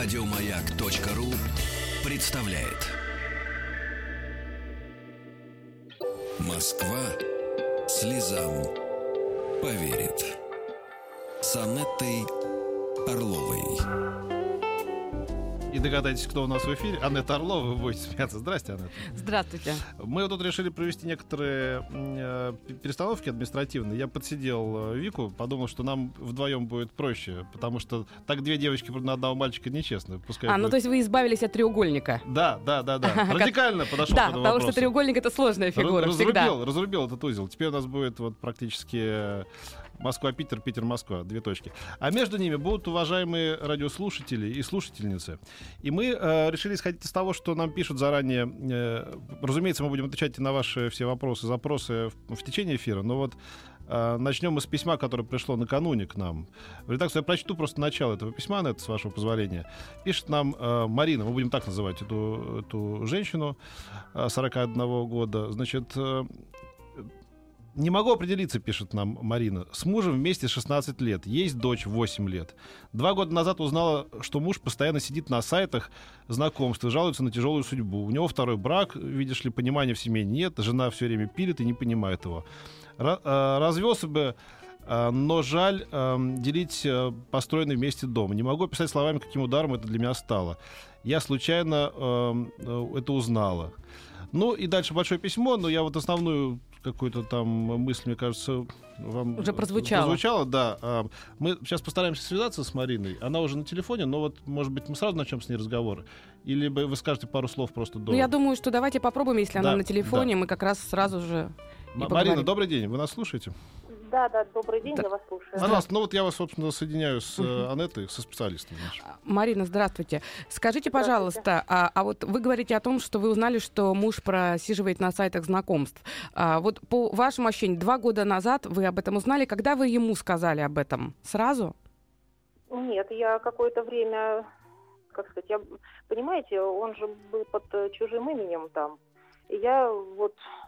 Радиомаяк.ру представляет. Москва слезам поверит. С Анеттой Орловой. И догадайтесь, кто у нас в эфире. Анетта Орлова, вы будете смеяться. Здрасте, Анетта. Здравствуйте. Мы вот тут решили провести некоторые э, перестановки административные. Я подсидел э, Вику, подумал, что нам вдвоем будет проще, потому что так две девочки на одного мальчика нечестно. Пускай а, будет... ну то есть вы избавились от треугольника? Да, да, да, да. Радикально подошел Да, потому вопросу. что треугольник это сложная фигура всегда. Разрубил, разрубил этот узел. Теперь у нас будет вот практически э, Москва-Питер, Питер-Москва, две точки. А между ними будут уважаемые радиослушатели и слушательницы. И мы э, решили исходить из того, что нам пишут заранее. Э, разумеется, мы будем отвечать на ваши все вопросы, запросы в, в течение эфира. Но вот э, начнем мы с письма, которое пришло накануне к нам. В редакцию я прочту просто начало этого письма, на это, с вашего позволения. Пишет нам э, Марина, мы будем так называть эту, эту женщину э, 41 года. Значит, э, не могу определиться, пишет нам Марина. С мужем вместе 16 лет. Есть дочь 8 лет. Два года назад узнала, что муж постоянно сидит на сайтах знакомств и жалуется на тяжелую судьбу. У него второй брак, видишь ли, понимания в семье нет. Жена все время пилит и не понимает его. Э, развелся бы э, но жаль э, делить построенный вместе дом. Не могу описать словами, каким ударом это для меня стало. Я случайно это узнала. Ну и дальше большое письмо, но я вот основную какую-то там мысль, мне кажется, вам уже прозвучало. Прозвучало, да. А, мы сейчас постараемся связаться с Мариной. Она уже на телефоне, но вот, может быть, мы сразу начнем с ней разговор. Или вы скажете пару слов просто до. Ну, я думаю, что давайте попробуем, если да, она на телефоне, да. мы как раз сразу же. Марина, добрый день. Вы нас слушаете? Да, да, добрый день, да. я вас слушаю. Пожалуйста, ну вот я вас, собственно, соединяю с uh Анеттой, со специалистом. Нашим. А, Марина, здравствуйте. Скажите, пожалуйста, а, а вот вы говорите о том, что вы узнали, что муж просиживает на сайтах знакомств. А, вот по вашему ощущению, два года назад вы об этом узнали, когда вы ему сказали об этом? Сразу? Нет, я какое-то время, как сказать, я, понимаете, он же был под э, чужим именем там. И я вот Э,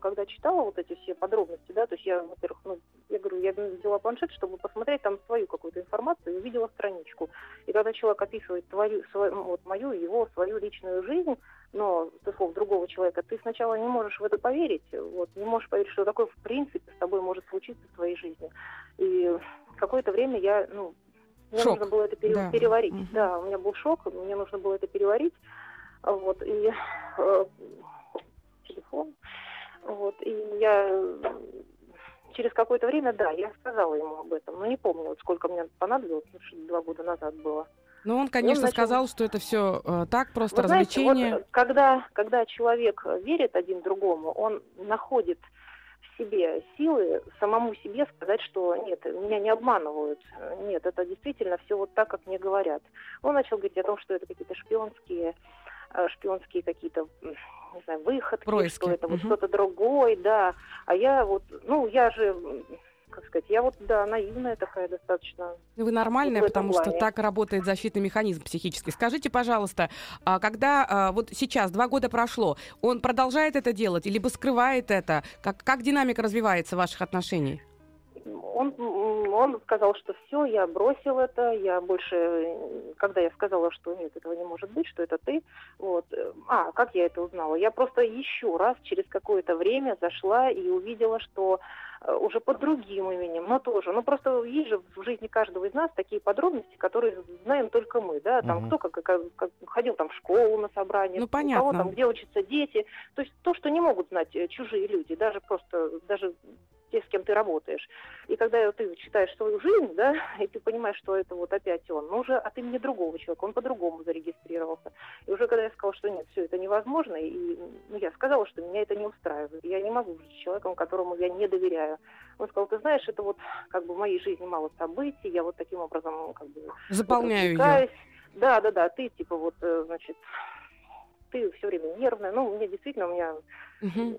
когда читала вот эти все подробности, да, то есть я, во-первых, ну, я говорю, я взяла планшет, чтобы посмотреть там свою какую-то информацию и увидела страничку. И когда человек описывает твою, свою, ну, вот мою, его, свою личную жизнь, но со слов другого человека, ты сначала не можешь в это поверить, вот, не можешь поверить, что такое в принципе с тобой может случиться в твоей жизни. И какое-то время я, ну, мне шок. нужно было это пере- да. переварить. Угу. Да, у меня был шок, мне нужно было это переварить. Вот, и э, телефон. Вот, и я через какое-то время, да, я сказала ему об этом, но не помню, вот сколько мне понадобилось, два года назад было. Ну, он, конечно, он начал... сказал, что это все э, так, просто Вы развлечение. Знаете, вот, когда, когда человек верит один другому, он находит в себе силы самому себе сказать, что нет, меня не обманывают, нет, это действительно все вот так, как мне говорят. Он начал говорить о том, что это какие-то шпионские Э, шпионские какие-то, не знаю, выходки, Происки. что это угу. вот что-то другое, да. А я вот, ну, я же как сказать, я вот, да, наивная такая достаточно. Вы нормальная, потому плане. что так работает защитный механизм психический. Скажите, пожалуйста, а когда а, вот сейчас, два года прошло, он продолжает это делать, либо скрывает это? Как, как динамика развивается ваших отношений? он, он сказал, что все, я бросил это, я больше, когда я сказала, что нет, этого не может быть, что это ты, вот, а, как я это узнала? Я просто еще раз через какое-то время зашла и увидела, что э, уже под другим именем, но тоже, ну просто есть же в жизни каждого из нас такие подробности, которые знаем только мы, да, там угу. кто как, как, как ходил там в школу на собрание, ну, понятно. у кого там где учатся дети, то есть то, что не могут знать э, чужие люди, даже просто, даже те, с кем ты работаешь. И когда ты читаешь свою жизнь, да, и ты понимаешь, что это вот опять он, но уже от имени другого человека, он по-другому зарегистрировался. И уже когда я сказала, что нет, все это невозможно, и ну, я сказала, что меня это не устраивает. Я не могу жить с человеком, которому я не доверяю. Он сказал, ты знаешь, это вот как бы в моей жизни мало событий, я вот таким образом ну, как бы... Заполняю ее. Да, да, да, ты типа вот, э, значит, ты все время нервная. Ну, мне действительно, у меня угу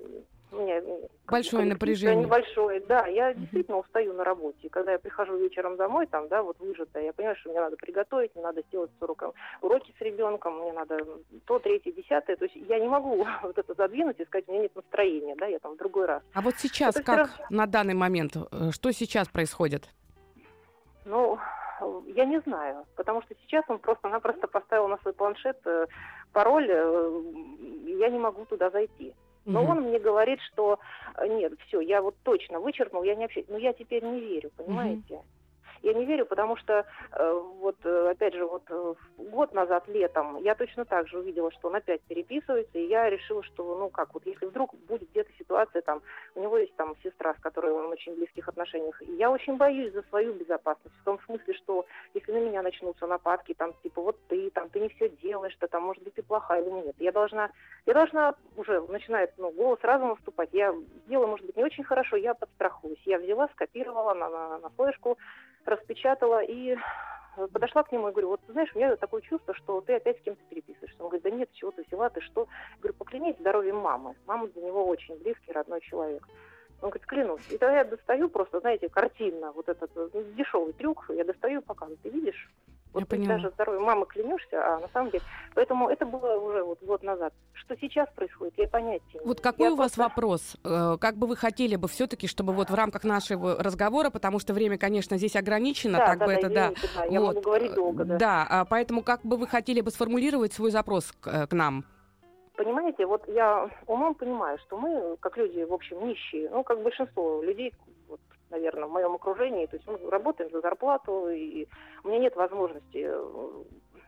у меня большое напряжение. Небольшое, да. Я uh-huh. действительно устаю на работе. Когда я прихожу вечером домой, там, да, вот выжатая, я понимаю, что мне надо приготовить, мне надо сделать с уроком, уроки с ребенком, мне надо то, третье, десятое. То есть я не могу вот это задвинуть и сказать, у меня нет настроения, да, я там в другой раз. А вот сейчас это как раз... на данный момент, э, что сейчас происходит? Ну, я не знаю, потому что сейчас он просто-напросто поставил на свой планшет э, пароль, э, я не могу туда зайти. Но Мгм. он мне говорит, что э, нет, все, я вот точно вычеркнул, я не общаюсь. Но я теперь не верю, понимаете? Я не верю, потому что э, вот э, опять же вот э, год назад летом я точно так же увидела, что он опять переписывается, и я решила, что ну как вот если вдруг будет где-то ситуация там, у него есть там сестра, с которой он очень близких отношениях, и я очень боюсь за свою безопасность в том смысле, что если на меня начнутся нападки, там типа вот ты, там ты не все делаешь, что там может быть ты плохая или нет, я должна, я должна уже начинает ну, голос разума вступать, я делаю может быть не очень хорошо, я подстрахуюсь, я взяла, скопировала на, на, на флешку, распечатала и э, подошла к нему и говорю, вот знаешь, у меня такое чувство, что ты опять с кем-то переписываешься. Он говорит, да нет, чего ты взяла, ты что? Я говорю, поклянись здоровьем мамы. Мама для него очень близкий, родной человек. Он говорит, клянусь. И тогда я достаю просто, знаете, картинно, вот этот э, дешевый трюк, я достаю и показываю. Ты видишь? Вот Я ты поняла. даже здоровьем мамы клянешься, а на самом деле... Поэтому это было уже вот год назад. Что сейчас происходит, я понятия не. Вот какой Я у вас просто- вопрос? Э, Как бы вы хотели бы все-таки, чтобы вот в рамках нашего разговора, потому что время, конечно, здесь ограничено, Да, как да, бы да, это, да. извините, да, я Вот, могу говорить долго, да. Да, а поэтому как бы вы хотели бы сформулировать свой запрос к, э, к нам? Понимаете, вот я умом понимаю, что мы, как люди, в общем, нищие, ну, как большинство людей, вот, наверное, в моем окружении, то есть мы работаем за зарплату, и у меня нет возможности э,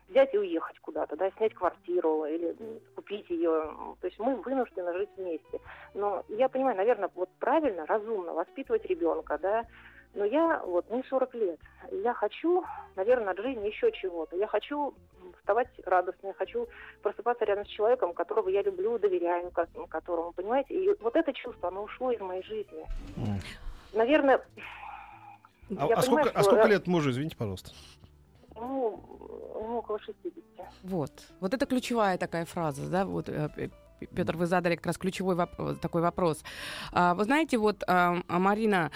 взять и уехать куда-то, да, снять квартиру или купить ее. То есть мы вынуждены жить вместе. Но я понимаю, наверное, вот правильно, разумно воспитывать ребенка, да, но я вот мне 40 лет. Я хочу, наверное, от жизни еще чего-то. Я хочу вставать радостно, я хочу просыпаться рядом с человеком, которого я люблю, доверяю, ко- которому, понимаете? И вот это чувство, оно ушло из моей жизни. М. Наверное, А, я а понимаю, сколько, а что, сколько э, лет мужу, извините, пожалуйста? ему, ему около 60. Вот. Вот это ключевая такая фраза, да, вот Петр, вы задали как раз ключевой воп- такой вопрос. А, Вы знаете, вот, а, а, Марина,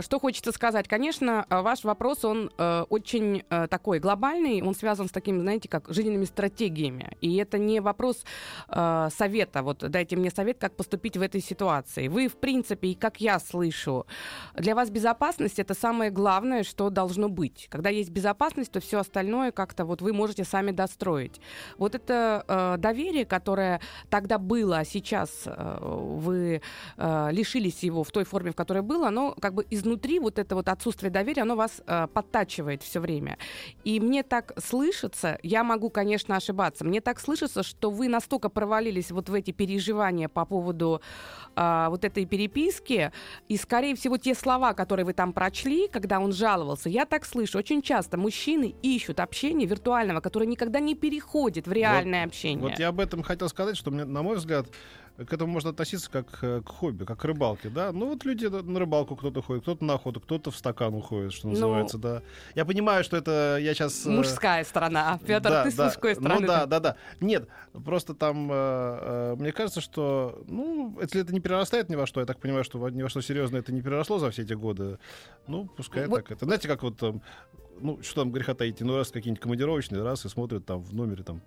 что хочется сказать? Конечно, ваш вопрос, он э, очень э, такой глобальный, он связан с такими, знаете, как жизненными стратегиями. И это не вопрос совета, вот дайте мне совет, как поступить в этой ситуации. Вы, в принципе, и как я слышу, для вас безопасность это самое главное, что должно быть. Когда есть безопасность, то все остальное как-то вот вы можете сами достроить. Вот это э, доверие, которое тогда было, а сейчас э, вы э, лишились его в той форме, в которой было, оно как бы изнутри вот это вот отсутствие доверия, оно вас э, подтачивает все время. И мне так слышится, я могу, конечно, ошибаться, мне так слышится, что вы настолько провалились вот в эти переживания по поводу вот этой переписки, и, скорее всего, те слова, которые вы там прочли, когда он жаловался, я так слышу, очень часто мужчины ищут общение виртуального, которое никогда не переходит в реальное общение. Вот я об этом хотел сказать, что, мне, на мой взгляд, к этому можно относиться как э, к хобби, как к рыбалке, да. Ну вот люди на рыбалку кто-то ходит, кто-то на охоту, кто-то в стакан уходит, что Ну, называется, да. Я понимаю, что это я сейчас... Мужская сторона, а Петр, да, ты с да. мужской стороны. Ну да, да, да. Нет, просто там, э, э, мне кажется, что, ну, если это не перерастает ни во что, я так понимаю, что ни во что серьезное это не переросло за все эти годы, ну, пускай Вот- так это. Знаете, как вот ну, что там греха таить, ну, раз какие-нибудь командировочные, раз и смотрят там в номере там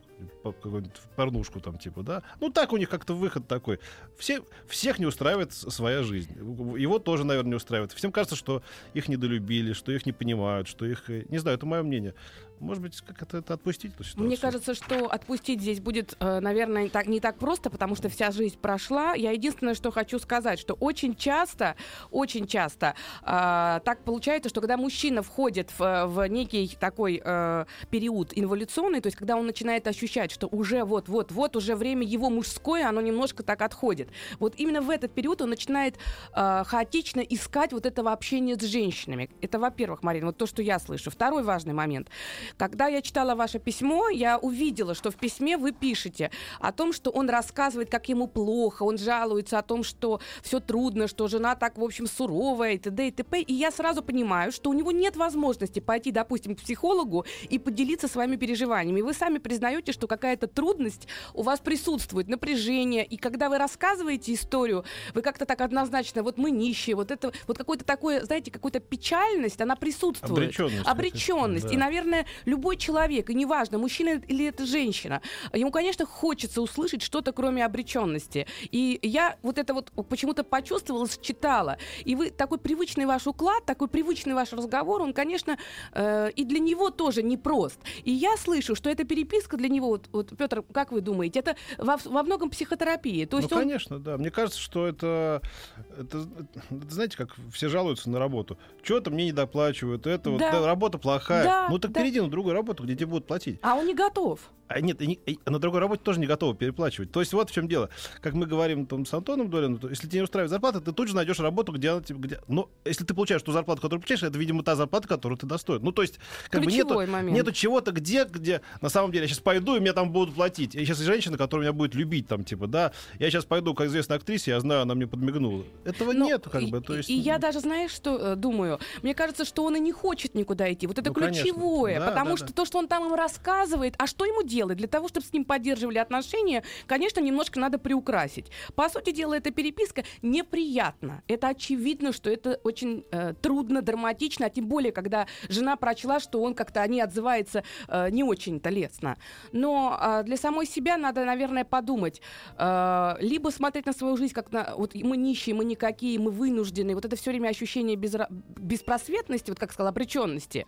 какую-нибудь порнушку там, типа, да. Ну, так у них как-то выход такой. Все, всех не устраивает своя жизнь. Его тоже, наверное, не устраивает. Всем кажется, что их недолюбили, что их не понимают, что их... э, Не знаю, это мое мнение. Может быть, как это, это отпустить эту ситуацию? Мне кажется, что отпустить здесь будет, э, наверное, так, не так просто, потому что вся жизнь прошла. Я единственное, что хочу сказать, что очень часто, очень часто э, так получается, что когда мужчина входит в, в некий такой э, период инволюционный, то есть когда он начинает ощущать, что уже вот-вот-вот, уже время его мужское, оно немножко так отходит. Вот именно в этот период он начинает э, хаотично искать вот этого общения с женщинами. Это, во-первых, Марина, вот то, что я слышу. Второй важный момент. Когда я читала ваше письмо, я увидела, что в письме вы пишете о том, что он рассказывает, как ему плохо, он жалуется о том, что все трудно, что жена так, в общем, суровая и т.д. и т.п. И я сразу понимаю, что у него нет возможности пойти, допустим, к психологу и поделиться своими переживаниями. И вы сами признаете, что какая-то трудность у вас присутствует, напряжение. И когда вы рассказываете историю, вы как-то так однозначно, вот мы нищие, вот это, вот какое-то такое, знаете, какая-то печальность, она присутствует. Обреченность. Обреченность. Да. И, наверное, любой человек, и неважно, мужчина или это женщина, ему, конечно, хочется услышать что-то, кроме обреченности. И я вот это вот почему-то почувствовала, считала. И вы такой привычный ваш уклад, такой привычный ваш разговор, он, конечно, э, и для него тоже непрост. И я слышу, что эта переписка для него, вот, вот Петр, как вы думаете, это во, во многом психотерапия? То ну, есть он... конечно, да. Мне кажется, что это, это, это, знаете, как все жалуются на работу. Что-то мне не доплачивают, это Да. вот да, работа плохая. Да, ну так да. перейди другую работу, где тебе будут платить. А он не готов. А нет, и не- и на другой работе тоже не готовы переплачивать. То есть вот в чем дело. Как мы говорим там, с Антоном Долиным, то если тебе не устраивает зарплата, ты тут же найдешь работу, где она тебе... Где... Но если ты получаешь ту зарплату, которую получаешь, это, видимо, та зарплата, которую ты достоин. Ну, то есть, как бы нету, Ключевой момент. нету чего-то, где, где на самом деле я сейчас пойду, и мне там будут платить. Я сейчас женщина, которая меня будет любить, там, типа, да, я сейчас пойду, как известная актрисе, я знаю, она мне подмигнула. Этого Ну, нету, как и, бы. То есть, и я даже, знаешь, что э, думаю? Мне кажется, что он и не хочет никуда идти. Вот это Ну, ключевое. Да, потому да, что да. то, что он там им рассказывает, а что ему делать? Для того, чтобы с ним поддерживали отношения, конечно, немножко надо приукрасить. По сути дела, эта переписка неприятна. Это очевидно, что это очень э, трудно, драматично, а тем более, когда жена прочла, что он как-то о ней отзывается э, не очень-то лестно. Но э, для самой себя надо, наверное, подумать. э, либо смотреть на свою жизнь как на... Вот мы нищие, мы никакие, мы вынуждены. Вот это все время ощущение безра- беспросветности, вот как сказала, обреченности.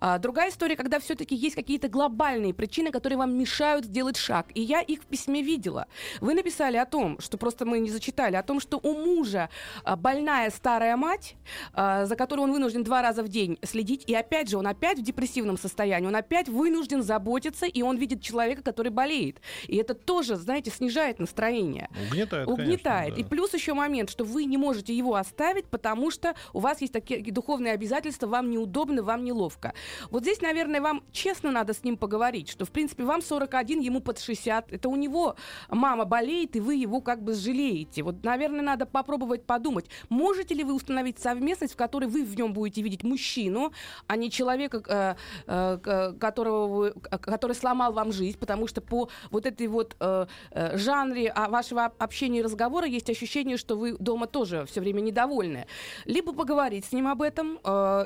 А, другая история, когда все-таки есть какие-то глобальные причины, которые вам мешают сделать шаг. И я их в письме видела. Вы написали о том, что просто мы не зачитали, о том, что у мужа а, больная старая мать, а, за которую он вынужден два раза в день следить. И опять же, он опять в депрессивном состоянии, он опять вынужден заботиться, и он видит человека, который болеет. И это тоже, знаете, снижает настроение угнетает, угнетает. конечно, И да. плюс еще момент, что вы не можете его оставить, потому что у вас есть такие духовные обязательства, вам неудобно, вам неловко. Вот здесь, наверное, вам честно надо с ним поговорить, что, в принципе, вам 41, ему под 60. Это у него мама болеет, и вы его как бы жалеете. Вот, наверное, надо попробовать подумать, можете ли вы установить совместность, в которой вы в нем будете видеть мужчину, а не человека, э, э, которого вы- который сломал вам жизнь, потому что по вот этой вот э, жанре а, вашего об- общения и разговора есть ощущение, что вы дома тоже все время недовольны. Либо поговорить с ним об этом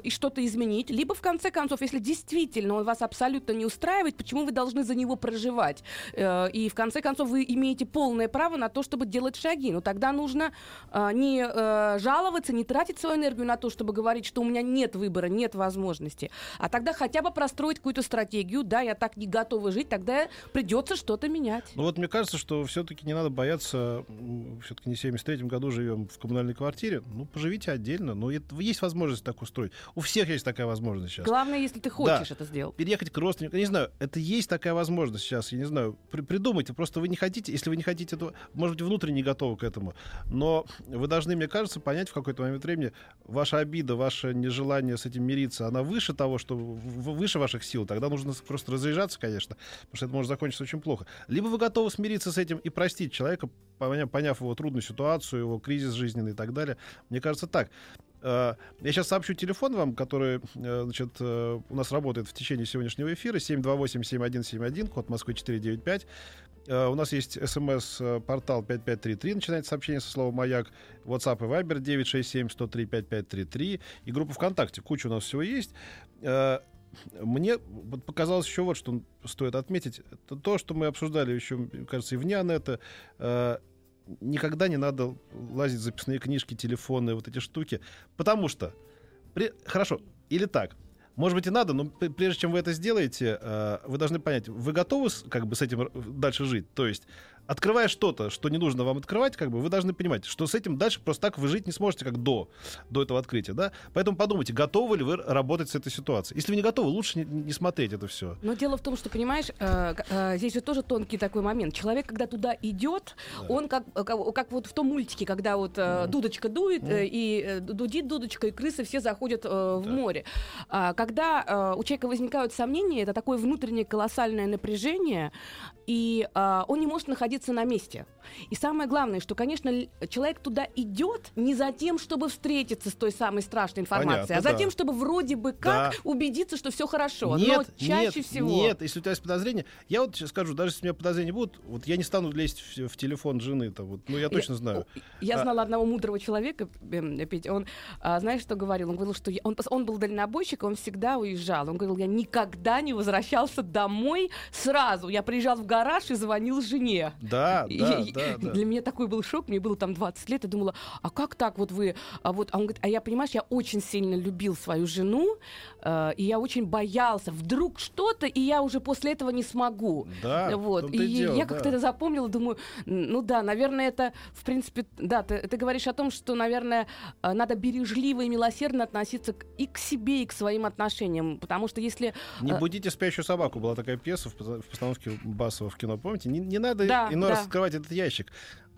и что-то изменить, либо в конце концов, если действительно он вас абсолютно не устраивает, почему вы должны за него проживать? Э, и в конце концов вы имеете полное право на то, чтобы делать шаги. Но тогда нужно э, не э, жаловаться, не тратить свою энергию на то, чтобы говорить, что у меня нет выбора, нет возможности, а тогда хотя бы простроить какую-то стратегию. Да, я так не готова жить, тогда придется что-то менять. Ну вот мне кажется, что все-таки не надо бояться, все-таки не в 73-м году живем в коммунальной квартире, ну поживите отдельно, ну это, есть возможность так устроить. У всех есть такая возможность сейчас. Главное, если ты хочешь это сделать. Переехать к родственникам, не знаю, это есть такая возможность сейчас, я не знаю, при- придумайте, просто вы не хотите, если вы не хотите этого, может быть, внутренне не готовы к этому, но вы должны, мне кажется, понять в какой-то момент времени, ваша обида, ваше нежелание с этим мириться, она выше того, что выше ваших сил, тогда нужно просто разъезжаться, конечно, потому что это может закончиться очень плохо. Либо вы готовы смириться с этим и простить человека, поня- поняв его трудную ситуацию, его кризис жизненный и так далее. Мне кажется, так. Э, Я сейчас сообщу телефон вам, который э, значит, э, у нас работает в течение сегодняшнего эфира. 728-7171, код Москвы 495. Э, У нас есть смс-портал 5533, начинается сообщение со слова «Маяк», WhatsApp и Viber 967-103-5533 и группа ВКонтакте. Куча у нас всего есть. Мне показалось еще вот, что стоит отметить. Это то, что мы обсуждали еще, кажется, и вне Анетты. Никогда не надо лазить в записные книжки, телефоны, вот эти штуки. Потому что... при- Хорошо, или так. Может быть и надо, но прежде чем вы это сделаете, э, вы должны понять, вы готовы как бы с этим дальше жить? То есть, открывая что-то, что не нужно вам открывать, как бы вы должны понимать, что с этим дальше просто так вы жить не сможете, как до, до этого открытия, да? Поэтому подумайте, готовы ли вы работать с этой ситуацией. Если вы не готовы, лучше не, не смотреть это все. Но дело в том, что, понимаешь, э, э, здесь же тоже тонкий такой момент. Человек, когда туда идет, он как, э, как, как вот в том мультике, когда вот э, дудочка дует, э, и э, дудит дудочка, и крысы все заходят э, в Да. море. А, когда э, у человека возникают сомнения, это такое внутреннее колоссальное напряжение, и а, он не может находиться находиться на месте. И самое главное, что, конечно, человек туда идет не за тем, чтобы встретиться с той самой страшной информацией, Понятно, а за да. тем, чтобы вроде бы как Да. убедиться, что все хорошо. Нет, Но чаще нет, всего... Нет, если у тебя есть подозрения, я вот сейчас скажу, даже если у меня подозрения будут, вот я не стану лезть в, в телефон жены, то вот, ну я точно знаю. Я А- знала одного мудрого человека, эм, Петя, он, а, знаешь, что говорил? Он говорил, что я- он, он был дальнобойщик, он всегда уезжал. Он говорил, я никогда не возвращался домой сразу. Я приезжал в гараж и звонил жене. Да, да, и- да, да. Для меня такой был шок, мне было там 20 лет, я думала, а как так вот вы, а вот, а он говорит, а я, понимаешь, я очень сильно любил свою жену, э, и я очень боялся, вдруг что-то, и я уже после этого не смогу. Да, вот. И и дело, я да. как-то это запомнила, думаю, ну да, наверное, это, в принципе, да, ты, ты говоришь о том, что, наверное, э, надо бережливо и милосердно относиться к- и к себе, и к своим отношениям, потому что если... Не э, будите спящую собаку. Была такая пьеса в, в постановке Басова в кино, помните? Не, не надо Да, иной раз да. открывать этот ящик.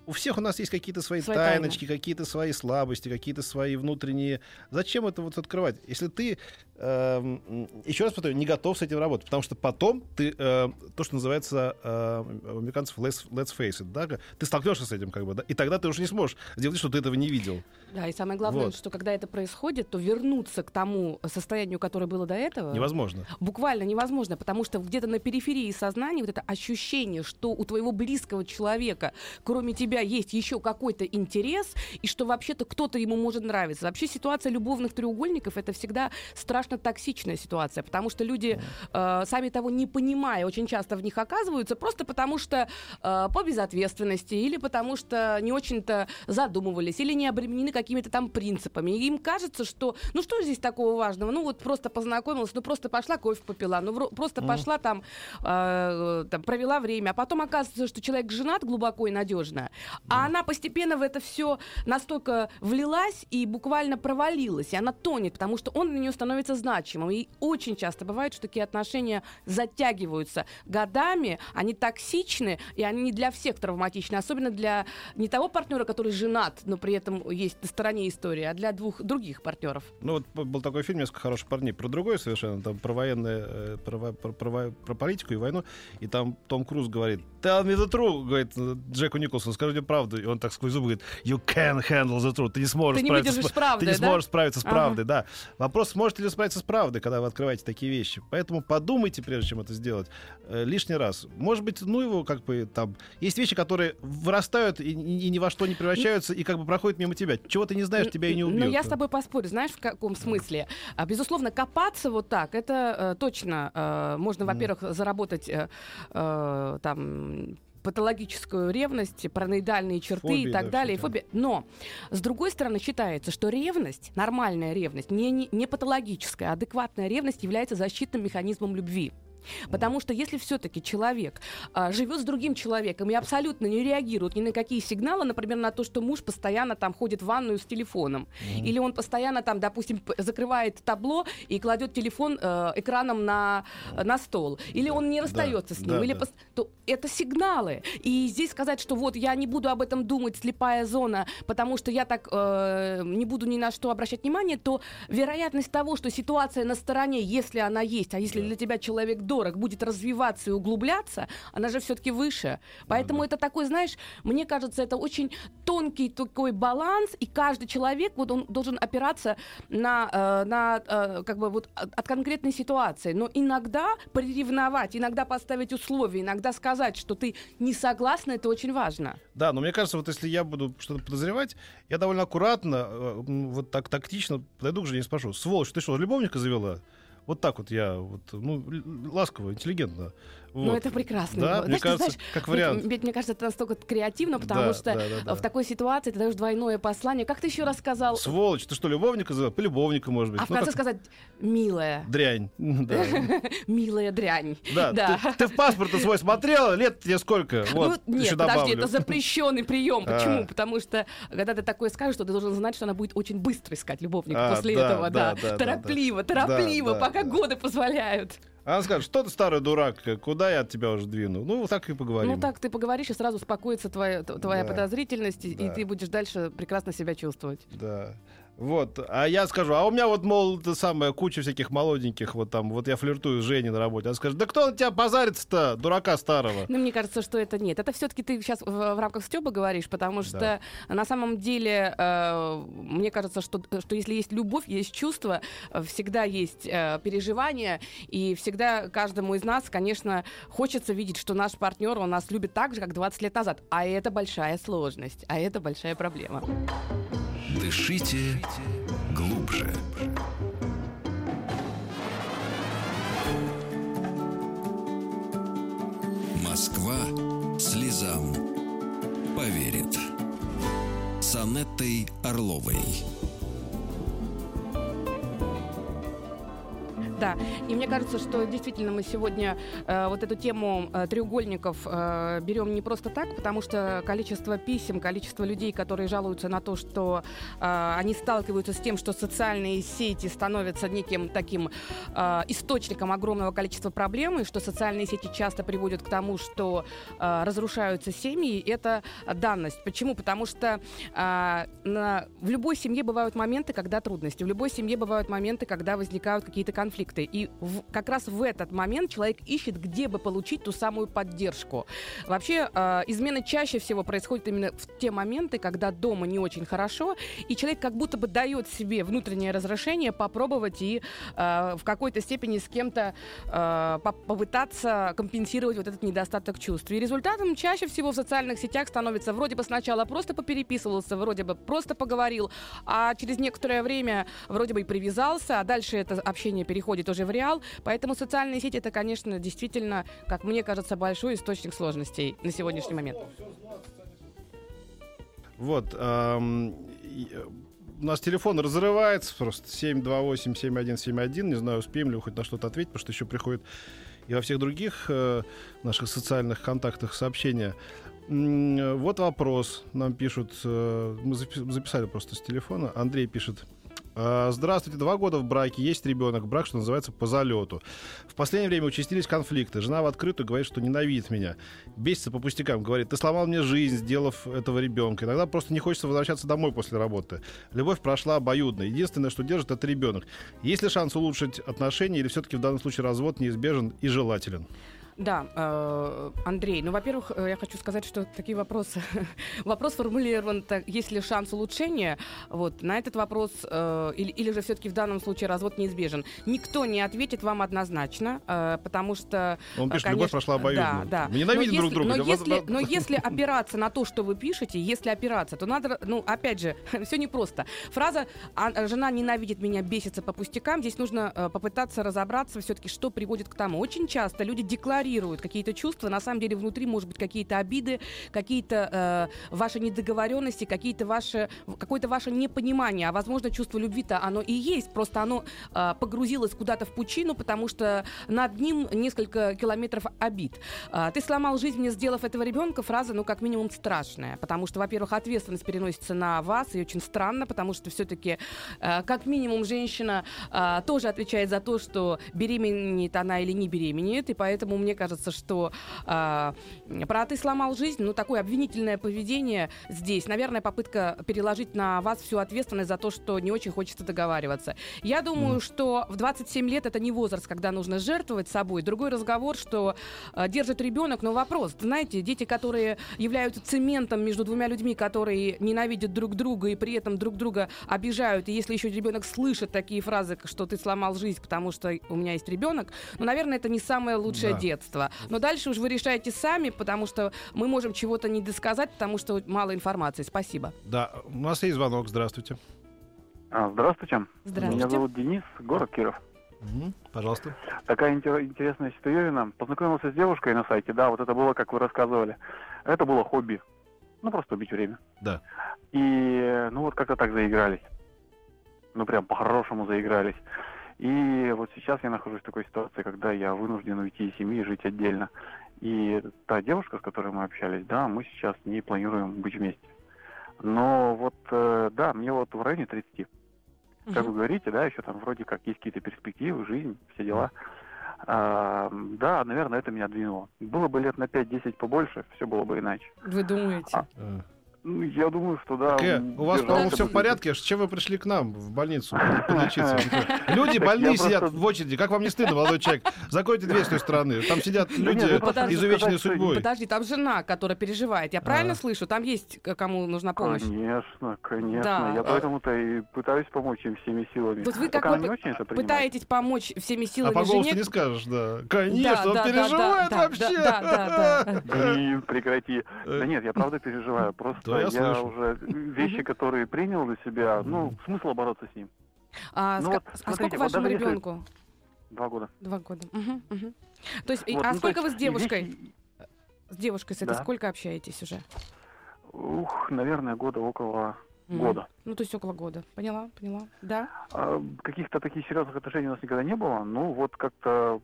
У всех у нас есть какие-то свои, Свои тайночки, какие-то свои слабости, какие-то свои внутренние. Зачем это вот открывать? Если ты, эм, м, еще раз повторю, не готов с этим работать, потому что потом ты, э, то, что называется э, у американцев let's, let's face it, да, ты столкнешься с этим, как бы, да, и тогда ты уже не сможешь сделать, что ты этого не видел. Да, и самое главное, Вот. что когда это происходит, то вернуться к тому состоянию, которое было до этого, Невозможно. буквально невозможно, потому что где-то на периферии сознания вот это ощущение, что у твоего близкого человека, кроме тебя, есть еще какой-то интерес, и что вообще-то кто-то ему может нравиться. Вообще ситуация любовных треугольников это всегда страшно токсичная ситуация, потому что люди, э, сами того не понимая, очень часто в них оказываются, просто потому что э, по безответственности или потому что не очень-то задумывались или не обременены какими-то там принципами. И им кажется, что ну что здесь такого важного? Ну вот просто познакомилась, ну просто пошла кофе попила, ну просто пошла там, э, там провела время, а потом оказывается, что человек женат глубоко и надежно, а она постепенно в это все настолько влилась и буквально провалилась, и она тонет, потому что он для нее становится значимым. И очень часто бывает, что такие отношения затягиваются годами, они токсичны, и они не для всех травматичны, особенно для не того партнера, который женат, но при этом есть на стороне истории, а для двух других партнеров. Ну вот был такой фильм «Несколько хороших парней» про другое совершенно, там про военное, э, про, про- про про политику и войну, и там Том Круз говорит «Tell me the truth», говорит э, Джеку Николсону, скажи мне правду, и он так сквозь зубы говорит «You can handle the truth», ты не сможешь Ты не справиться с, правдой, ты не да? сможешь справиться с Ага. правдой, да. Вопрос, сможете ли вы справиться с правдой, когда вы открываете такие вещи. Поэтому подумайте, прежде чем это сделать, э, лишний раз. Может быть, ну его как бы там... Есть вещи, которые вырастают и, и- ни во что не превращаются, и как бы проходят мимо тебя. Чего ты не знаешь, тебя и не убьют. Но я с тобой поспорю, знаешь, в каком смысле? А, безусловно, копаться вот так, это э, точно э, можно, во-первых, заработать э, э, там патологическую ревность, параноидальные черты Фобии, и так да, далее. и фобии. Но, с другой стороны, считается, что ревность, нормальная ревность, не, не, не патологическая, а адекватная ревность является защитным механизмом любви. Потому что если все-таки человек а, живет с другим человеком и абсолютно не реагирует ни на какие сигналы, например, на то, что муж постоянно там ходит в ванную с телефоном, или он постоянно там, допустим, закрывает табло и кладет телефон э, экраном на, на стол, или он не расстается с ним, да, или да. пос- то это сигналы. И здесь сказать, что вот я не буду об этом думать, слепая зона, потому что я так э, не буду ни на что обращать внимание, то вероятность того, что ситуация на стороне, если она есть, а если для тебя человек дорог, будет развиваться и углубляться, она же все-таки выше. Поэтому это такой, знаешь, мне кажется, это очень тонкий такой баланс, и каждый человек вот он должен опираться на, э, на э, как бы вот от, конкретной ситуации. Но иногда приревновать, иногда поставить условия, иногда сказать, что ты не согласна, это очень важно. Да, но мне кажется, вот если я буду что-то подозревать, я довольно аккуратно, э, вот так тактично подойду к жене и спрошу, сволочь, ты что, любовника завела? Вот так вот я, вот, ну, ласково, интеллигентно. Ну, Вот. это прекрасно. Да, мне кажется, знаешь, как вариант. Ведь, мне кажется, это настолько креативно, потому Да, что да, да, да. в такой ситуации ты даешь двойное послание. Как ты еще раз сказал? Сволочь, ты что, любовника завела? По любовнику, может быть. А в Ну, конце как сказать «милая». Дрянь. Да. Милая дрянь. Да, Да. Ты, ты в паспорт свой смотрела, лет тебе сколько? Вот, ну, нет, подожди, добавлю. это запрещенный прием. А. Почему? Потому что, когда ты такое скажешь, то ты должен знать, что она будет очень быстро искать любовника А, после да, этого, да, торопливо, торопливо, пока годы позволяют. А Она скажет, что ты старый дурак, куда я от тебя уже двину? Ну, вот так и поговорим. Ну так ты поговоришь, и сразу успокоится твоя, твоя Да, подозрительность, и- и да. ты будешь дальше прекрасно себя чувствовать. Да. Вот, а я скажу, а у меня вот, мол, это самое, куча всяких молоденьких, вот там, вот я флиртую с Женей на работе. Она скажет, да кто на тебя позарится-то, дурака старого? Ну, мне кажется, что это нет. Это все-таки ты сейчас в, в рамках Стеба говоришь, потому что да. на самом деле, э, мне кажется, что, что если есть любовь, есть чувство, всегда есть э, переживания, и всегда каждому из нас, конечно, хочется видеть, что наш партнер, он нас любит так же, как 20 лет назад. А это большая сложность, а это большая проблема. Дышите глубже. Москва слезам поверит. С Анеттой Орловой. Да, и мне кажется, что действительно мы сегодня э, вот эту тему э, треугольников э, берем не просто так, потому что количество писем, количество людей, которые жалуются на то, что э, они сталкиваются с тем, что социальные сети становятся неким таким э, источником огромного количества проблем, и что социальные сети часто приводят к тому, что э, разрушаются семьи, это данность. Почему? Потому что э, на, в любой семье бывают моменты, когда трудности, в любой семье бывают моменты, когда возникают какие-то конфликты конфликты. И в, как раз в этот момент человек ищет, где бы получить ту самую поддержку. Вообще, э, измены чаще всего происходят именно в те моменты, когда дома не очень хорошо, и человек как будто бы дает себе внутреннее разрешение попробовать и э, в какой-то степени с кем-то э, попытаться компенсировать вот этот недостаток чувств. И результатом чаще всего в социальных сетях становится вроде бы сначала просто попереписывался, вроде бы просто поговорил, а через некоторое время вроде бы и привязался, а дальше это общение переходит переходит уже в реал. Поэтому социальные сети это, конечно, действительно, как мне кажется, большой источник сложностей на сегодняшний момент. Вот. Эм, у нас телефон разрывается просто 728-7171. Не знаю, успеем ли хоть на что-то ответить, потому что еще приходит и во всех других э, наших социальных контактах сообщения. Вот вопрос. Нам пишут, э, мы записали просто с телефона. Андрей пишет. А, здравствуйте, два года в браке, есть ребенок, брак, что называется, по залету. В последнее время участились конфликты. Жена в открытую говорит, что ненавидит меня. Бесится по пустякам, говорит, ты сломал мне жизнь, сделав этого ребенка. Иногда просто не хочется возвращаться домой после работы. Любовь прошла обоюдно. Единственное, что держит, это ребенок. Есть ли шанс улучшить отношения или все-таки в данном случае развод неизбежен и желателен? Да, э, Андрей, ну, во-первых, э, я хочу сказать, что такие вопросы... вопрос формулирован, так, есть ли шанс улучшения? Вот, на этот вопрос, э, или, или же все-таки в данном случае развод неизбежен? Никто не ответит вам однозначно, э, потому что... Он пишет, конечно, любовь прошла обоюдно. Да, да. Мы ненавидим но друг друга. Но если, но если опираться на то, что вы пишете, если опираться, то надо, ну, опять же, все непросто. Фраза а, «жена ненавидит меня, бесится по пустякам», здесь нужно попытаться разобраться все-таки, что приводит к тому. Очень часто люди декларируют декларируют какие-то чувства, на самом деле внутри может быть какие-то обиды, какие-то э, ваши недоговоренности, какие-то ваши, какое-то ваше непонимание, а возможно чувство любви-то оно и есть, просто оно э, погрузилось куда-то в пучину, потому что над ним несколько километров обид. Э, ты сломал жизнь мне, сделав этого ребенка, фраза, ну, как минимум, страшная, потому что, во-первых, ответственность переносится на вас, и очень странно, потому что все-таки, э, как минимум, женщина э, тоже отвечает за то, что беременеет она или не беременеет, и поэтому мне кажется, что э, про ты сломал жизнь, ну, такое обвинительное поведение здесь, наверное, попытка переложить на вас всю ответственность за то, что не очень хочется договариваться. Я думаю, mm. что в 27 лет это не возраст, когда нужно жертвовать собой. Другой разговор, что э, держит ребенок, но вопрос, знаете, дети, которые являются цементом между двумя людьми, которые ненавидят друг друга и при этом друг друга обижают, и если еще ребенок слышит такие фразы, что ты сломал жизнь, потому что у меня есть ребенок, ну, наверное, это не самое лучшее да. детство детства. Но дальше уж вы решаете сами, потому что мы можем чего-то не досказать, потому что мало информации. Спасибо. Да, у нас есть звонок. Здравствуйте. А, здравствуйте. Здравствуйте. Меня зовут Денис, город Киров. Угу, пожалуйста. Такая интересная ситуация. Познакомился с девушкой на сайте, да, вот это было, как вы рассказывали. Это было хобби. Ну, просто убить время. Да. И, ну, вот как-то так заигрались. Ну, прям по-хорошему заигрались. И вот сейчас я нахожусь в такой ситуации, когда я вынужден уйти из семьи и жить отдельно. И та девушка, с которой мы общались, да, мы сейчас не планируем быть вместе. Но вот, э, да, мне вот в районе 30. Как вы говорите, да, еще там вроде как есть какие-то перспективы, жизнь, все дела. А, да, наверное, это меня двинуло. Было бы лет на 5-10 побольше, все было бы иначе. Вы думаете? А, Ну, я думаю, что да. Так, э, у вас, по-моему, все в порядке. Чем вы пришли к нам в больницу полечиться? Люди больные сидят в очереди. Как вам не стыдно, молодой человек? Закройте дверь с той стороны. Там сидят люди, изувеченные судьбой. Подожди, там жена, которая переживает. Я правильно А. слышу? Там есть кому нужна помощь. Конечно, конечно. Я поэтому-то и пытаюсь помочь им всеми силами. Вот вы как. Пытаетесь помочь всеми А силами по голосу не скажешь, да. Конечно, он переживает вообще. Да, да, да, да. Блин, прекрати. Да нет, я правда переживаю. Просто Да, я я, слышу. уже вещи, которые принял для себя, ну, смысла бороться с ним. А, Ну ска- вот, а смотрите, сколько вот вашему если- ребенку? Два года. Два года. Мгм, мгм. То есть, Вот, а ну, сколько есть вы с девушкой? вещи- С девушкой с этой Да. сколько общаетесь уже? Ух, наверное, года около Мгм. года. Ну, то есть около года. Поняла, поняла. Да. А, каких-то таких серьезных отношений у нас никогда не было. Ну, вот как-то,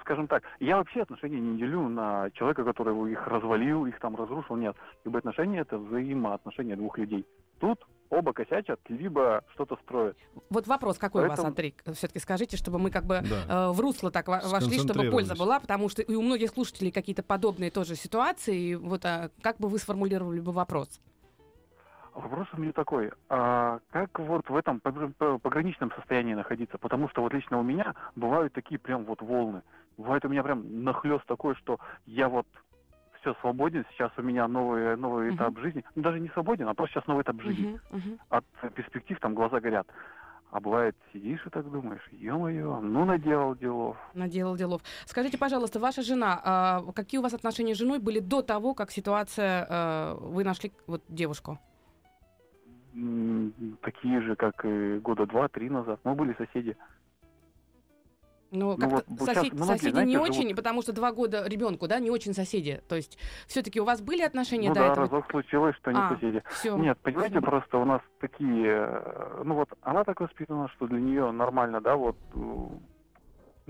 скажем так, я вообще отношения не делю на человека, который их развалил, их там разрушил. Нет. Любые отношения — это взаимоотношения двух людей. Тут оба косячат, либо что-то строят. Вот вопрос какой у вас, Поэтому- Андрей? Все-таки скажите, чтобы мы как бы Да. э, в русло так во- вошли, чтобы польза была, потому что и у многих слушателей какие-то подобные тоже ситуации. И вот а, как бы вы сформулировали бы вопрос? Вопрос у меня такой, а как вот в этом пограничном состоянии находиться? Потому что вот лично у меня бывают такие прям вот волны. Бывает у меня прям нахлест такой, что я вот все свободен, сейчас у меня новый, новый Мгм. этап жизни. Ну, даже не свободен, а просто сейчас новый этап жизни. Мгм, мгм. От перспектив там глаза горят. А бывает, сидишь и так думаешь, ё-моё, ну наделал делов. Наделал делов. Скажите, пожалуйста, ваша жена, а, какие у вас отношения с женой были до того, как ситуация, э, вы нашли вот девушку? Такие же, как и года два-три назад. Мы были соседи. Ну, Ну как-то вот, сосед- многие, соседи знаете, не живут- очень, потому что два года ребенку, да, не очень соседи. То есть все-таки у вас были отношения ну до да, этого? разок случилось, что не А, соседи. Все. Нет, понимаете, просто у нас такие, э, ну вот, она так воспитана, что для нее нормально, да, вот э,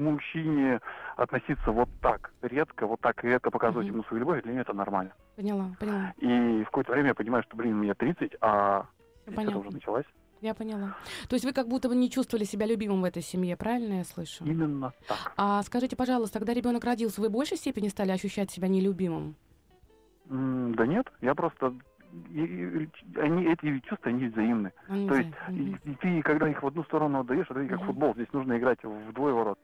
мужчине относиться вот так редко, вот так редко показывать Мгм. ему свою любовь, для нее это нормально. Поняла, поняла. И в какое-то время я понимаю, что, блин, мне 30, а понятно. уже началась. Я поняла. То есть вы как будто бы не чувствовали себя любимым в этой семье, правильно я слышу? Именно так. А скажите, пожалуйста, когда ребенок родился, вы в большей степени стали ощущать себя нелюбимым? М, Да нет, я просто... и- и- Они, эти чувства, они взаимны. Не То есть Мгм. и- и ты, когда их в одну сторону отдаешь, это как Мгм. футбол, здесь нужно играть вдвое ворот.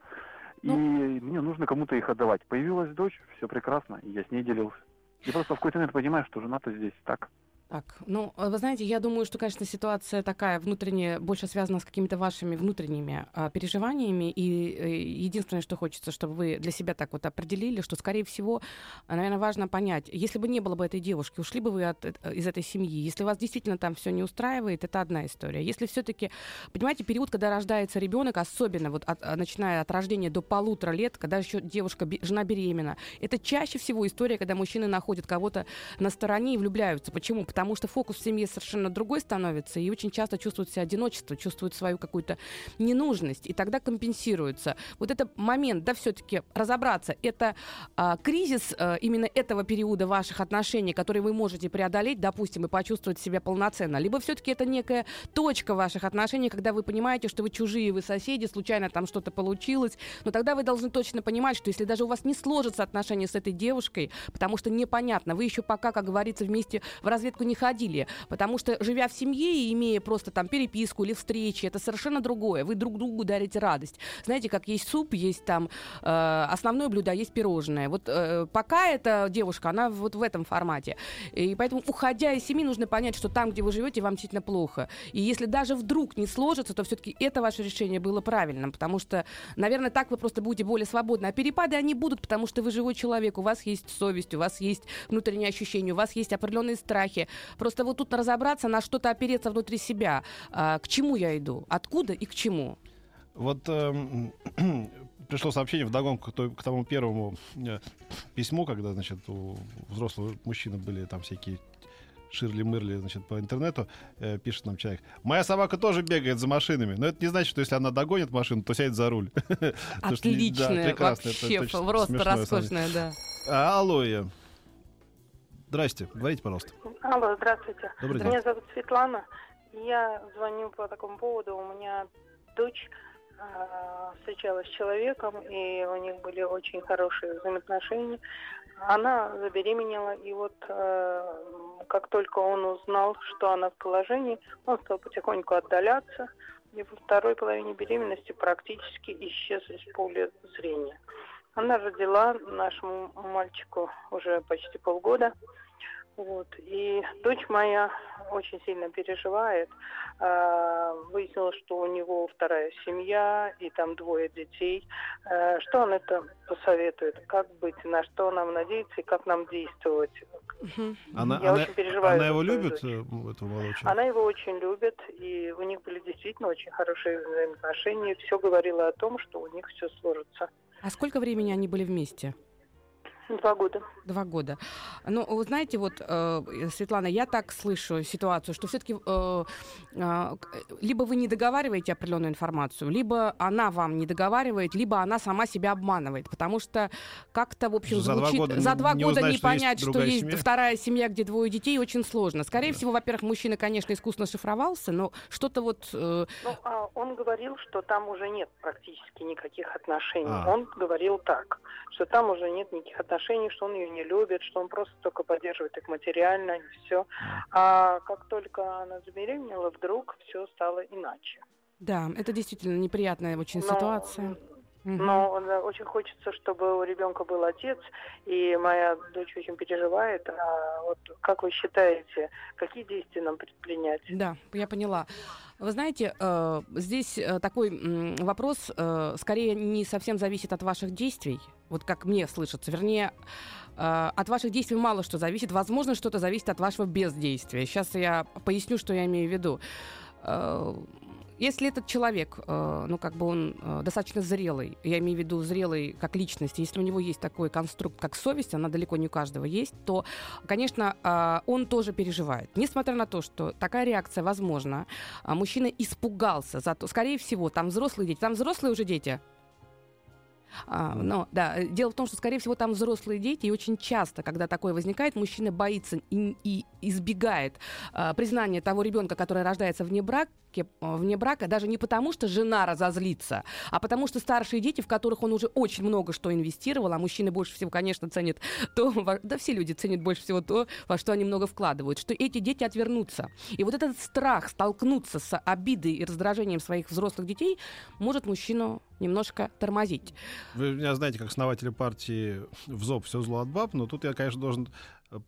И Ну. мне нужно кому-то их отдавать. Появилась дочь, все прекрасно, и я с ней делился. И просто в какой-то момент понимаешь, что жена-то здесь так. Так, ну, э, вы знаете, я думаю, что, конечно, ситуация такая внутренняя, больше связана с какими-то вашими внутренними а, переживаниями. И э, единственное, что хочется, чтобы вы для себя так вот определили, что, скорее всего, наверное, важно понять, если бы не было бы этой девушки, ушли бы вы от, э, из этой семьи. Если вас действительно там все не устраивает, это одна история. Если все-таки, понимаете, период, когда рождается ребенок, особенно вот от- начиная от рождения до полутора лет, когда еще девушка, жена беременна, это чаще всего история, когда мужчины находят кого-то на стороне и влюбляются. Почему? Потому что фокус в семье совершенно другой становится, и очень часто чувствуют себя одиночество, чувствуют свою какую-то ненужность, и тогда компенсируются. Вот это момент, да, все-таки разобраться, это а, кризис а, именно этого периода ваших отношений, который вы можете преодолеть, допустим, и почувствовать себя полноценно, либо все-таки это некая точка ваших отношений, когда вы понимаете, что вы чужие, вы соседи, случайно там что-то получилось, но тогда вы должны точно понимать, что если даже у вас не сложатся отношения с этой девушкой, потому что непонятно, вы еще пока, как говорится, вместе в разведку не ходили, потому что живя в семье и имея просто там переписку или встречи, это совершенно другое. Вы друг другу дарите радость. Знаете, как есть суп, есть там э, основное блюдо, а есть пирожное. Вот э, пока эта девушка, она вот в этом формате. И поэтому, уходя из семьи, нужно понять, что там, где вы живете, вам действительно плохо. И если даже вдруг не сложится, то все-таки это ваше решение было правильным, потому что, наверное, так вы просто будете более свободны. А перепады они будут, потому что вы живой человек, у вас есть совесть, у вас есть внутренние ощущения, у вас есть определенные страхи. Просто вот тут разобраться, на что-то опереться внутри себя. А, к чему я иду? Откуда и к чему? Вот эм, пришло сообщение вдогонку к, той- к тому первому э, письму, когда, значит, у взрослого мужчины были там всякие Ширли-мырли, значит, по интернету, э, пишет нам человек. Моя собака тоже бегает за машинами, но это не значит, что если она догонит машину, то сядет за руль. Отличная, вообще, просто роскошная, да. А, Алло, я. Здрасте, говорите, пожалуйста. Алло, здравствуйте. Добрый день. Меня зовут Светлана. Я звоню по такому поводу. У меня дочь а, встречалась с человеком, и у них были очень хорошие взаимоотношения. Она забеременела, и вот э, как только он узнал, что она в положении, он стал потихоньку отдаляться, и во второй половине беременности практически исчез из поля зрения. Она родила нашему мальчику уже почти полгода. Вот. И дочь моя очень сильно переживает. А, выяснилось, что у него вторая семья и там двое детей. А, что он это посоветует? Как быть? На что нам надеяться и как нам действовать? Она, Я она, очень переживаю. Она его любит. Э, этого молодого Она его очень любит, и у них были действительно очень хорошие взаимоотношения. Все говорило о том, что у них все сложится. А сколько времени они были вместе? Два года. Два года. Ну, вы знаете, вот, э, Светлана, я так слышу ситуацию, что все-таки э, э, либо вы не договариваете определенную информацию, либо она вам не договаривает, либо она сама себя обманывает, потому что как-то, в общем, за звучит... Два года за два не года узнать, не понять, что есть, семья? вторая семья, где двое детей, очень сложно. Скорее да. всего, во-первых, мужчина, конечно, искусно шифровался, но что-то вот... Э... Ну, а он говорил, что там уже нет практически никаких отношений. А. Он говорил так, что там уже нет никаких отношений отношений, что он ее не любит, что он просто только поддерживает их материально и все. А как только она забеременела, вдруг все стало иначе. Да, это действительно неприятная очень Но... ситуация. Но очень хочется, чтобы у ребенка был отец, и моя дочь очень переживает. А вот как вы считаете, какие действия нам предпринять? Да, я поняла. Вы знаете, э, здесь э, такой э, вопрос э, скорее не совсем зависит от ваших действий, вот как мне слышится. Вернее, э, от ваших действий мало что зависит. Возможно, что-то зависит от вашего бездействия. Сейчас я поясню, что я имею в виду. Если этот человек, э, ну, как бы он э, достаточно зрелый, я имею в виду зрелый как личность, если у него есть такой конструкт, как совесть, она далеко не у каждого есть, то, конечно, э, он тоже переживает. Несмотря на то, что такая реакция возможна, э, мужчина испугался, зато, скорее всего, там взрослые дети, там взрослые уже дети, а, но, да, дело в том, что, скорее всего, там взрослые дети, и очень часто, когда такое возникает, мужчина боится и, и избегает а, признания того ребенка, который рождается вне брака, вне брака, даже не потому, что жена разозлится, а потому что старшие дети, в которых он уже очень много что инвестировал, а мужчины больше всего, конечно, ценят то, да все люди ценят больше всего то, во что они много вкладывают, что эти дети отвернутся. И вот этот страх столкнуться с обидой и раздражением своих взрослых детей может мужчину немножко тормозить. Вы меня знаете, как основателя партии в ЗОП «Все зло от баб», но тут я, конечно, должен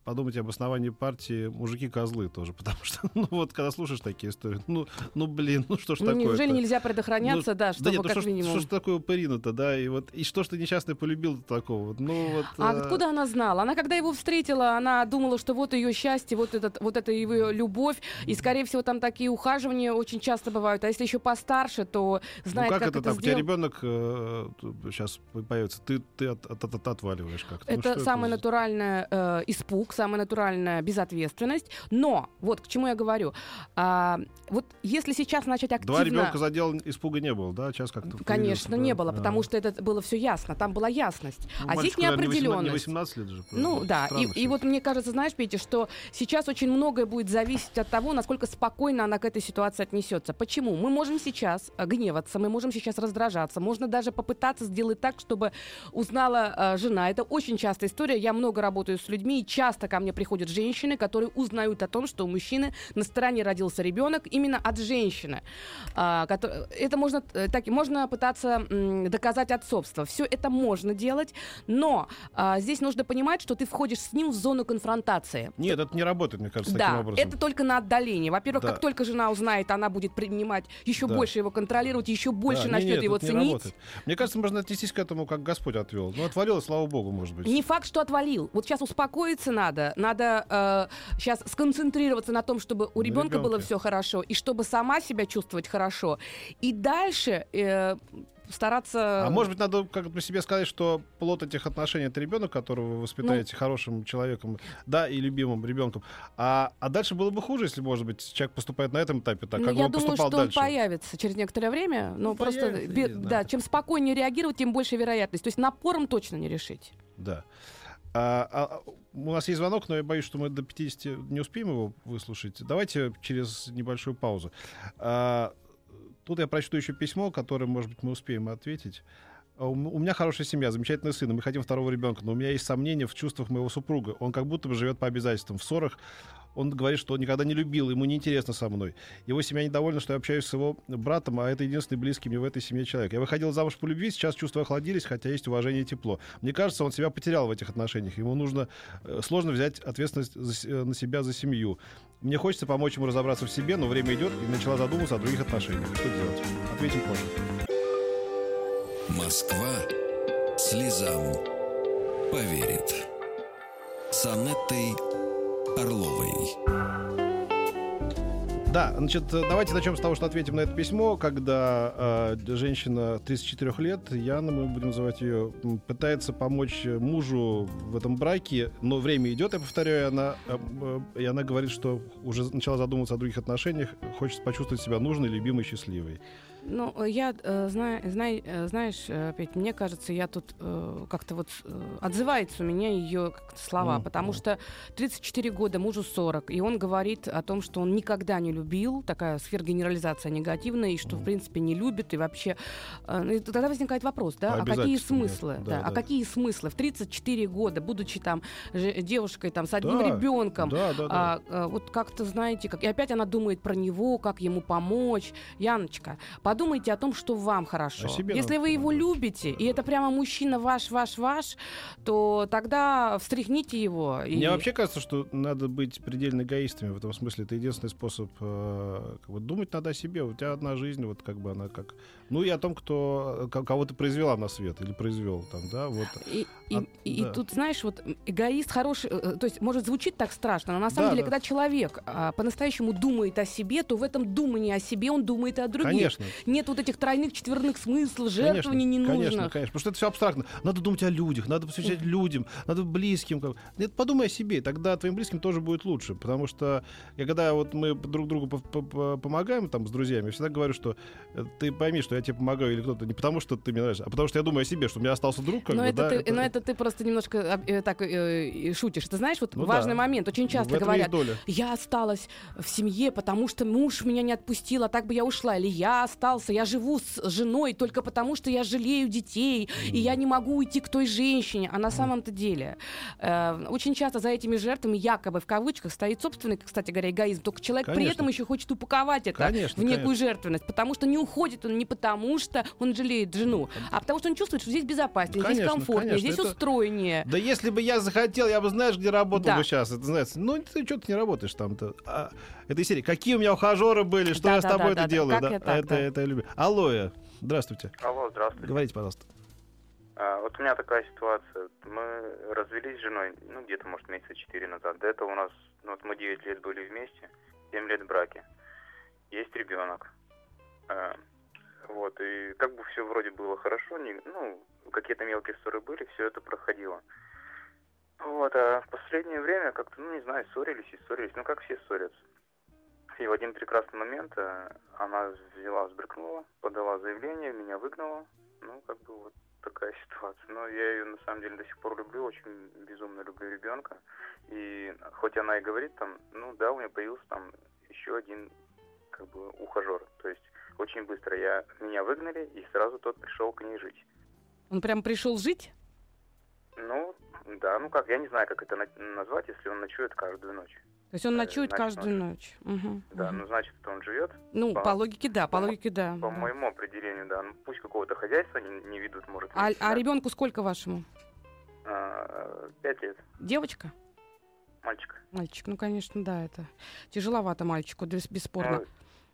подумать об основании партии мужики-козлы тоже, потому что, ну вот, когда слушаешь такие истории, ну, ну блин, ну что ж ну, такое Неужели нельзя предохраняться, ну, да, чтобы да нет, ну, как что, минимум... Что ж такое упырина-то, да, и вот, и что ж ты несчастный полюбил такого, ну вот... А э... откуда она знала? Она, когда его встретила, она думала, что вот ее счастье, вот, этот, вот это его любовь, и, скорее всего, там такие ухаживания очень часто бывают, а если еще постарше, то знает, ну, как, как это, это так, сделать. у тебя ребенок э, сейчас появится, ты, ты от, от, от, от, отваливаешь как-то. Это ну, самое это? натуральное э, испуг, самая натуральная безответственность. Но, вот к чему я говорю. А, вот если сейчас начать активно... Два ребенка задел, испуга не было, да? Сейчас как-то... Конечно, не было, потому а. что это было все ясно. Там была ясность. Ну, а здесь неопределенность. Не 18 лет же. Ну, да. И, и вот мне кажется, знаешь, Петя, что сейчас очень многое будет зависеть от того, насколько спокойно она к этой ситуации отнесется. Почему? Мы можем сейчас гневаться, мы можем сейчас раздражаться, можно даже попытаться сделать так, чтобы узнала э, жена. Это очень частая история. Я много работаю с людьми, и часто ко мне приходят женщины, которые узнают о том, что у мужчины на стороне родился ребенок именно от женщины. А, это можно, э, так, можно пытаться доказать отцовство. Все это можно делать, но а, здесь нужно понимать, что ты входишь с ним в зону конфронтации. Нет, это не работает, мне кажется, да, таким образом. это только на отдалении. Во-первых, да. как только жена узнает, она будет принимать еще да. больше его контролировать, еще больше да, начнет нет, его ценить. Мне кажется, можно отнестись к этому, как Господь отвел. Ну, отвалил, слава богу, может быть. Не факт, что отвалил. Вот сейчас успокоиться надо. Надо э, сейчас сконцентрироваться на том, чтобы у ребенка было все хорошо, и чтобы сама себя чувствовать хорошо. И дальше э, стараться... А может быть, надо как по себе сказать, что плод этих отношений это ребенок, которого вы воспитаете ну, хорошим человеком, да, и любимым ребенком. А, а дальше было бы хуже, если, может быть, человек поступает на этом этапе так, ну, как я он думаю, поступал что дальше. он появится через некоторое время, но ну, просто, бе, да, чем спокойнее реагировать, тем больше вероятность. То есть напором точно не решить. Да. А, а, у нас есть звонок, но я боюсь, что мы до 50 не успеем его выслушать. Давайте через небольшую паузу. А, Тут я прочту еще письмо, которое, может быть, мы успеем ответить. А У меня хорошая семья, замечательный сын, мы хотим второго ребенка, но у меня есть сомнения в чувствах моего супруга. Он как будто бы живет по обязательствам. В ссорах он говорит, что он никогда не любил, ему неинтересно со мной. Его семья недовольна, что я общаюсь с его братом, а это единственный близкий мне в этой семье человек. Я выходил замуж по любви, сейчас чувства охладились, хотя есть уважение и тепло. Мне кажется, он себя потерял в этих отношениях. Ему нужно э, сложно взять ответственность за э, на себя за семью. Мне хочется помочь ему разобраться в себе, но время идет, и начала задумываться о других отношениях. Что делать? Ответим позже. Москва слезам поверит. С Анеттой Орловой. Да, значит, давайте начнем с того, что ответим на это письмо, когда э, женщина 34 лет, Яна, мы будем называть ее, пытается помочь мужу в этом браке, но время идет, я повторяю, она, э, э, и она говорит, что уже начала задумываться о других отношениях, хочет почувствовать себя нужной, любимой, счастливой. Ну, э, я э, знаю, э, знаешь, Петь, мне кажется, я тут как-то вот отзывается у меня ее слова, Мгм. потому что 34 года, мужу 40, и он говорит о том, что он никогда не любил, такая сфергенерализация негативная, и что, в принципе, не любит, и вообще... ну, и тогда возникает вопрос, да, а какие да. смыслы? Да, Да, а да. какие смыслы? В 34 года, будучи там девушкой там с одним Да, ребенком, Да, да, да. а, а, вот как-то, знаете, как... и опять она думает про него, как ему помочь. Яночка, подумайте о том, что вам хорошо. Если вы его любите, и это прямо мужчина ваш, ваш, ваш, то тогда встряхните его. И... Мне вообще кажется, что надо быть предельно эгоистами в этом смысле. Это единственный способ э, как бы думать надо о себе. У тебя одна жизнь, вот как бы она как... Ну и о том, кто ко- кого ты произвела на свет или произвел там, да, вот. И, и- А, и да. тут, знаешь, вот эгоист хороший, э, э, то есть, может, звучит так страшно, но на самом Да, деле, да. когда человек а, по-настоящему думает о себе, то в этом думании о себе он думает и о других. Конечно. Нет вот этих тройных, четверных смыслов, жертвований Конечно, ненужных. Конечно, конечно. Потому что это все абстрактно. Надо думать о людях, надо посвящать людям, надо близким. как- Нет, подумай о себе, тогда твоим близким тоже будет лучше. Потому что я, когда вот мы друг другу по- по- по- помогаем там с друзьями, я всегда говорю, что э, ты пойми, что я тебе помогаю или кто-то не потому, что ты мне нравишься, а потому что я думаю о себе, что у меня остался друг. Как но, бы, это да, ты, но это ты просто немножко э, так э, и шутишь. Ты знаешь, вот Ну важный да. момент. Очень в часто этом говорят, я осталась в семье, потому что муж меня не отпустил, а так бы я ушла. Или я остался, я живу с женой только потому, что я жалею детей, и я не могу уйти к той женщине. А на самом-то деле э, очень часто за этими жертвами, якобы в кавычках, стоит собственный, кстати говоря, эгоизм. Только человек при Конечно. этом еще хочет упаковать это Конечно, в некую конечно. жертвенность, потому что не уходит он не потому, что он жалеет жену, а потому что он чувствует, что здесь безопаснее, здесь Конечно, комфортнее, конечно, здесь это- устроеннее. Да если бы я захотел, я бы знаешь, где работал Да. бы сейчас. Это знаете, ну ты что ты не работаешь там-то. А, этой серии. Какие у меня ухажеры были, что Да, я с да, тобой да, это да, да. делаю. Как я так, это, да. это люблю. Алло, здравствуйте. Алло, здравствуйте. Говорите, пожалуйста. А, вот у меня такая ситуация. Мы развелись с женой, ну, где-то, может, месяца четыре назад. До этого у нас, ну, вот мы 9 лет были вместе, 7 лет в браке. Есть ребенок. А, вот, и как бы все вроде было хорошо, не, ну, какие-то мелкие ссоры были, все это проходило. Вот, а в последнее время как-то, ну, не знаю, ссорились и ссорились, ну, как все ссорятся. И в один прекрасный момент э, она взяла, взбрыкнула, подала заявление, меня выгнала. Ну, как бы вот такая ситуация. Но я ее на самом деле до сих пор люблю, очень безумно люблю ребенка. И хоть она и говорит там, ну да, у меня появился там еще один как бы ухажер. То есть очень быстро я меня выгнали, и сразу тот пришел к ней жить. Он прям пришел жить? Ну, да, ну как, я не знаю, как это на- назвать, если он ночует каждую ночь. То есть он Э, ночует ночь каждую ночь. Мгм, Да, мгм. ну значит, он живет. Ну, по- по логике, да, по по- логике, да. По моему определению, да. Ну пусть какого-то хозяйства не, не ведут, может. А, а ребенку сколько вашему? А, Пять лет. Девочка? Мальчик. Мальчик, ну, конечно, да, это тяжеловато мальчику, бес- бесспорно. Ну,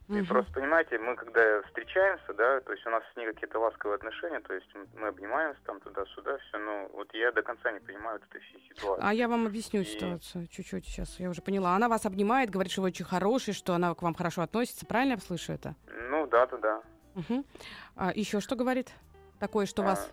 И просто, понимаете, мы когда встречаемся, да, то есть у нас с ней какие-то ласковые отношения, то есть мы обнимаемся там туда-сюда, все, но вот я до конца не понимаю вот этой всей ситуации. А я вам объясню И- ситуацию чуть-чуть сейчас, я уже поняла. Она вас обнимает, говорит, что вы очень хороший, что она к вам хорошо относится. Правильно я слышу это? Ну, да-да-да. Мгм. А еще что говорит? Такое, что вас...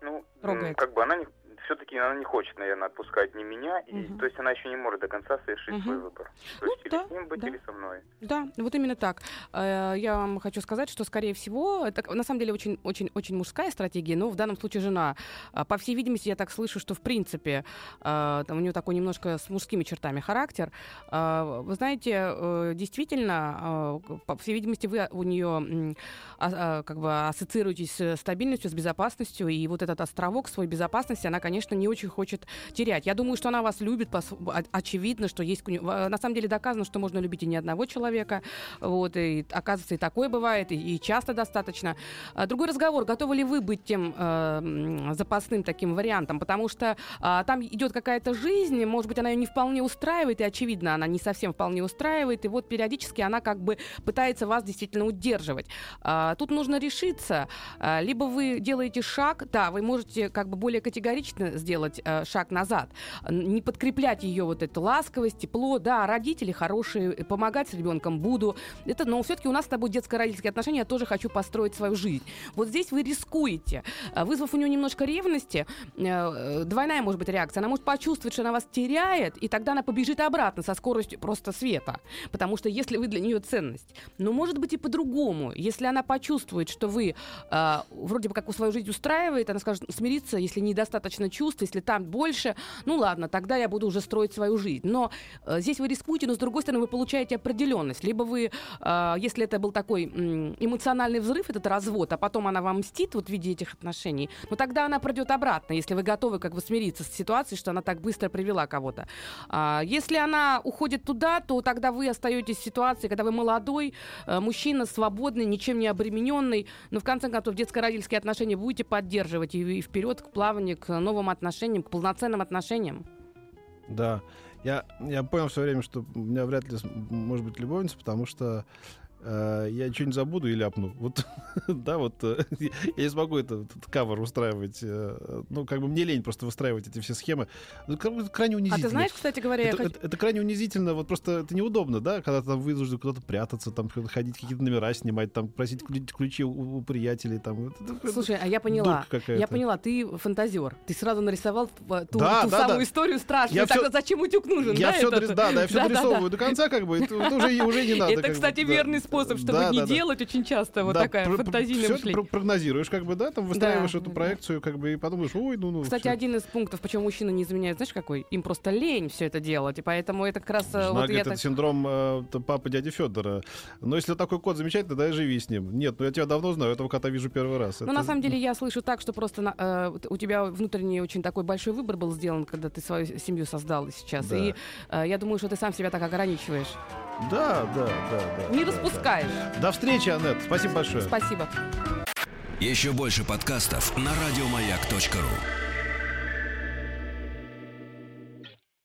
А, ну, м, трогает? как бы она не, все-таки она не хочет, наверное, отпускать ни меня, и, Мгм. то есть она еще не может до конца совершить Мгм. свой выбор. То Ну, есть да, или с ним быть, да. или со мной. Да, вот именно так. Э, Я вам хочу сказать, что, скорее всего, это на самом деле очень, очень, очень мужская стратегия, но в данном случае жена. А, По всей видимости, я так слышу, что в принципе э, там у нее такой немножко с мужскими чертами характер. А, Вы знаете, э, действительно, по всей видимости, вы у нее а- как бы ассоциируетесь с стабильностью, с безопасностью, и вот этот островок своей безопасности она, конечно, не очень хочет терять. Я думаю, что она вас любит, о- очевидно, что есть... э, На самом деле доказано, что можно любить и не одного человека, вот, и оказывается, и такое бывает, и, часто достаточно. А, Другой разговор, готовы ли вы быть тем э, запасным таким вариантом, потому что а, там идет какая-то жизнь, может быть, она ее не вполне устраивает, и, очевидно, она не совсем вполне устраивает, и вот периодически она как бы пытается вас действительно удерживать. А, Тут нужно решиться, а, либо вы делаете шаг, да, вы можете как бы более категорично сделать э, шаг назад, не подкреплять ее вот эту ласковость, тепло, да, родители хорошие, э, помогать с ребенком буду, это, но все-таки у нас с тобой детско-родительские отношения, я тоже хочу построить свою жизнь. Вот здесь вы рискуете, а, вызвав у нее немножко ревности, э, э, двойная может быть реакция, она может почувствовать, что она вас теряет, и тогда она побежит обратно со скоростью просто света, потому что если вы для нее ценность. Но может быть и по-другому, если она почувствует, что вы э, вроде бы как свою жизнь устраивает, она скажет смириться, если недостаточно чувств, если там больше, ну ладно, тогда я буду уже строить свою жизнь. Но э, здесь вы рискуете, но с другой стороны вы получаете определенность. Либо вы, э, если это был такой эмоциональный взрыв, этот развод, а потом она вам мстит вот в виде этих отношений, но тогда она пройдет обратно, если вы готовы как бы смириться с ситуацией, что она так быстро привела кого-то. А, если она уходит туда, то тогда вы остаетесь в ситуации, когда вы молодой, э, мужчина, свободный, ничем не обремененный, но в конце концов детско-родительские отношения будете поддерживать и, и вперед к плаванию, к новым отношениям, к полноценным отношениям. Да. Я, я понял все время, что у меня вряд ли может быть любовница, потому что я что-нибудь забуду и ляпну. Вот, да, вот э, я не смогу этот, этот кавер устраивать. э, ну, как бы мне лень просто выстраивать эти все схемы. Ну, это крайне А унизительно. ты знаешь, кстати говоря, это, хочу- это- это крайне унизительно, вот просто это неудобно, да, когда ты там вынужден куда-то прятаться, там ходить какие-то номера снимать, там просить ключ- ключи у, у приятелей, там. Это- это- Слушай, а я поняла. Я поняла, ты фантазер. Ты сразу нарисовал э, ту, Да, ту да, самую да. историю страшную. Я Тогда зачем утюг нужен? Я да, все, этот? да, да, я все дорисовываю до конца, как бы, это, это уже, уже не надо. Это, кстати, верный способ, чтобы Да, не да, да. делать очень часто вот Да, такая про- фантазийное всё мышление. про- прогнозируешь, как бы, да, там выстраиваешь Да, эту да. проекцию, как бы, и подумаешь, ой, ну, ну. Кстати, всё. один из пунктов, почему мужчины не изменяют, знаешь, какой? Им просто лень все это делать. И поэтому это как раз... э, Жена вот говорит, я это так- синдром э, папы дяди Федора. Но если такой кот замечательный, тогда и живи с ним. Нет, ну я тебя давно знаю, этого кота вижу первый раз. Ну, Это- на самом деле, я слышу так, что просто на- э, у тебя внутренний очень такой большой выбор был сделан, когда ты свою семью создал сейчас. Да. И э, я думаю, что ты сам себя так ограничиваешь. Да, да, да, да. Не да, распускаешь. да. До встречи, Аннет. Спасибо большое. Спасибо. Еще больше подкастов на радиомаяк.ру.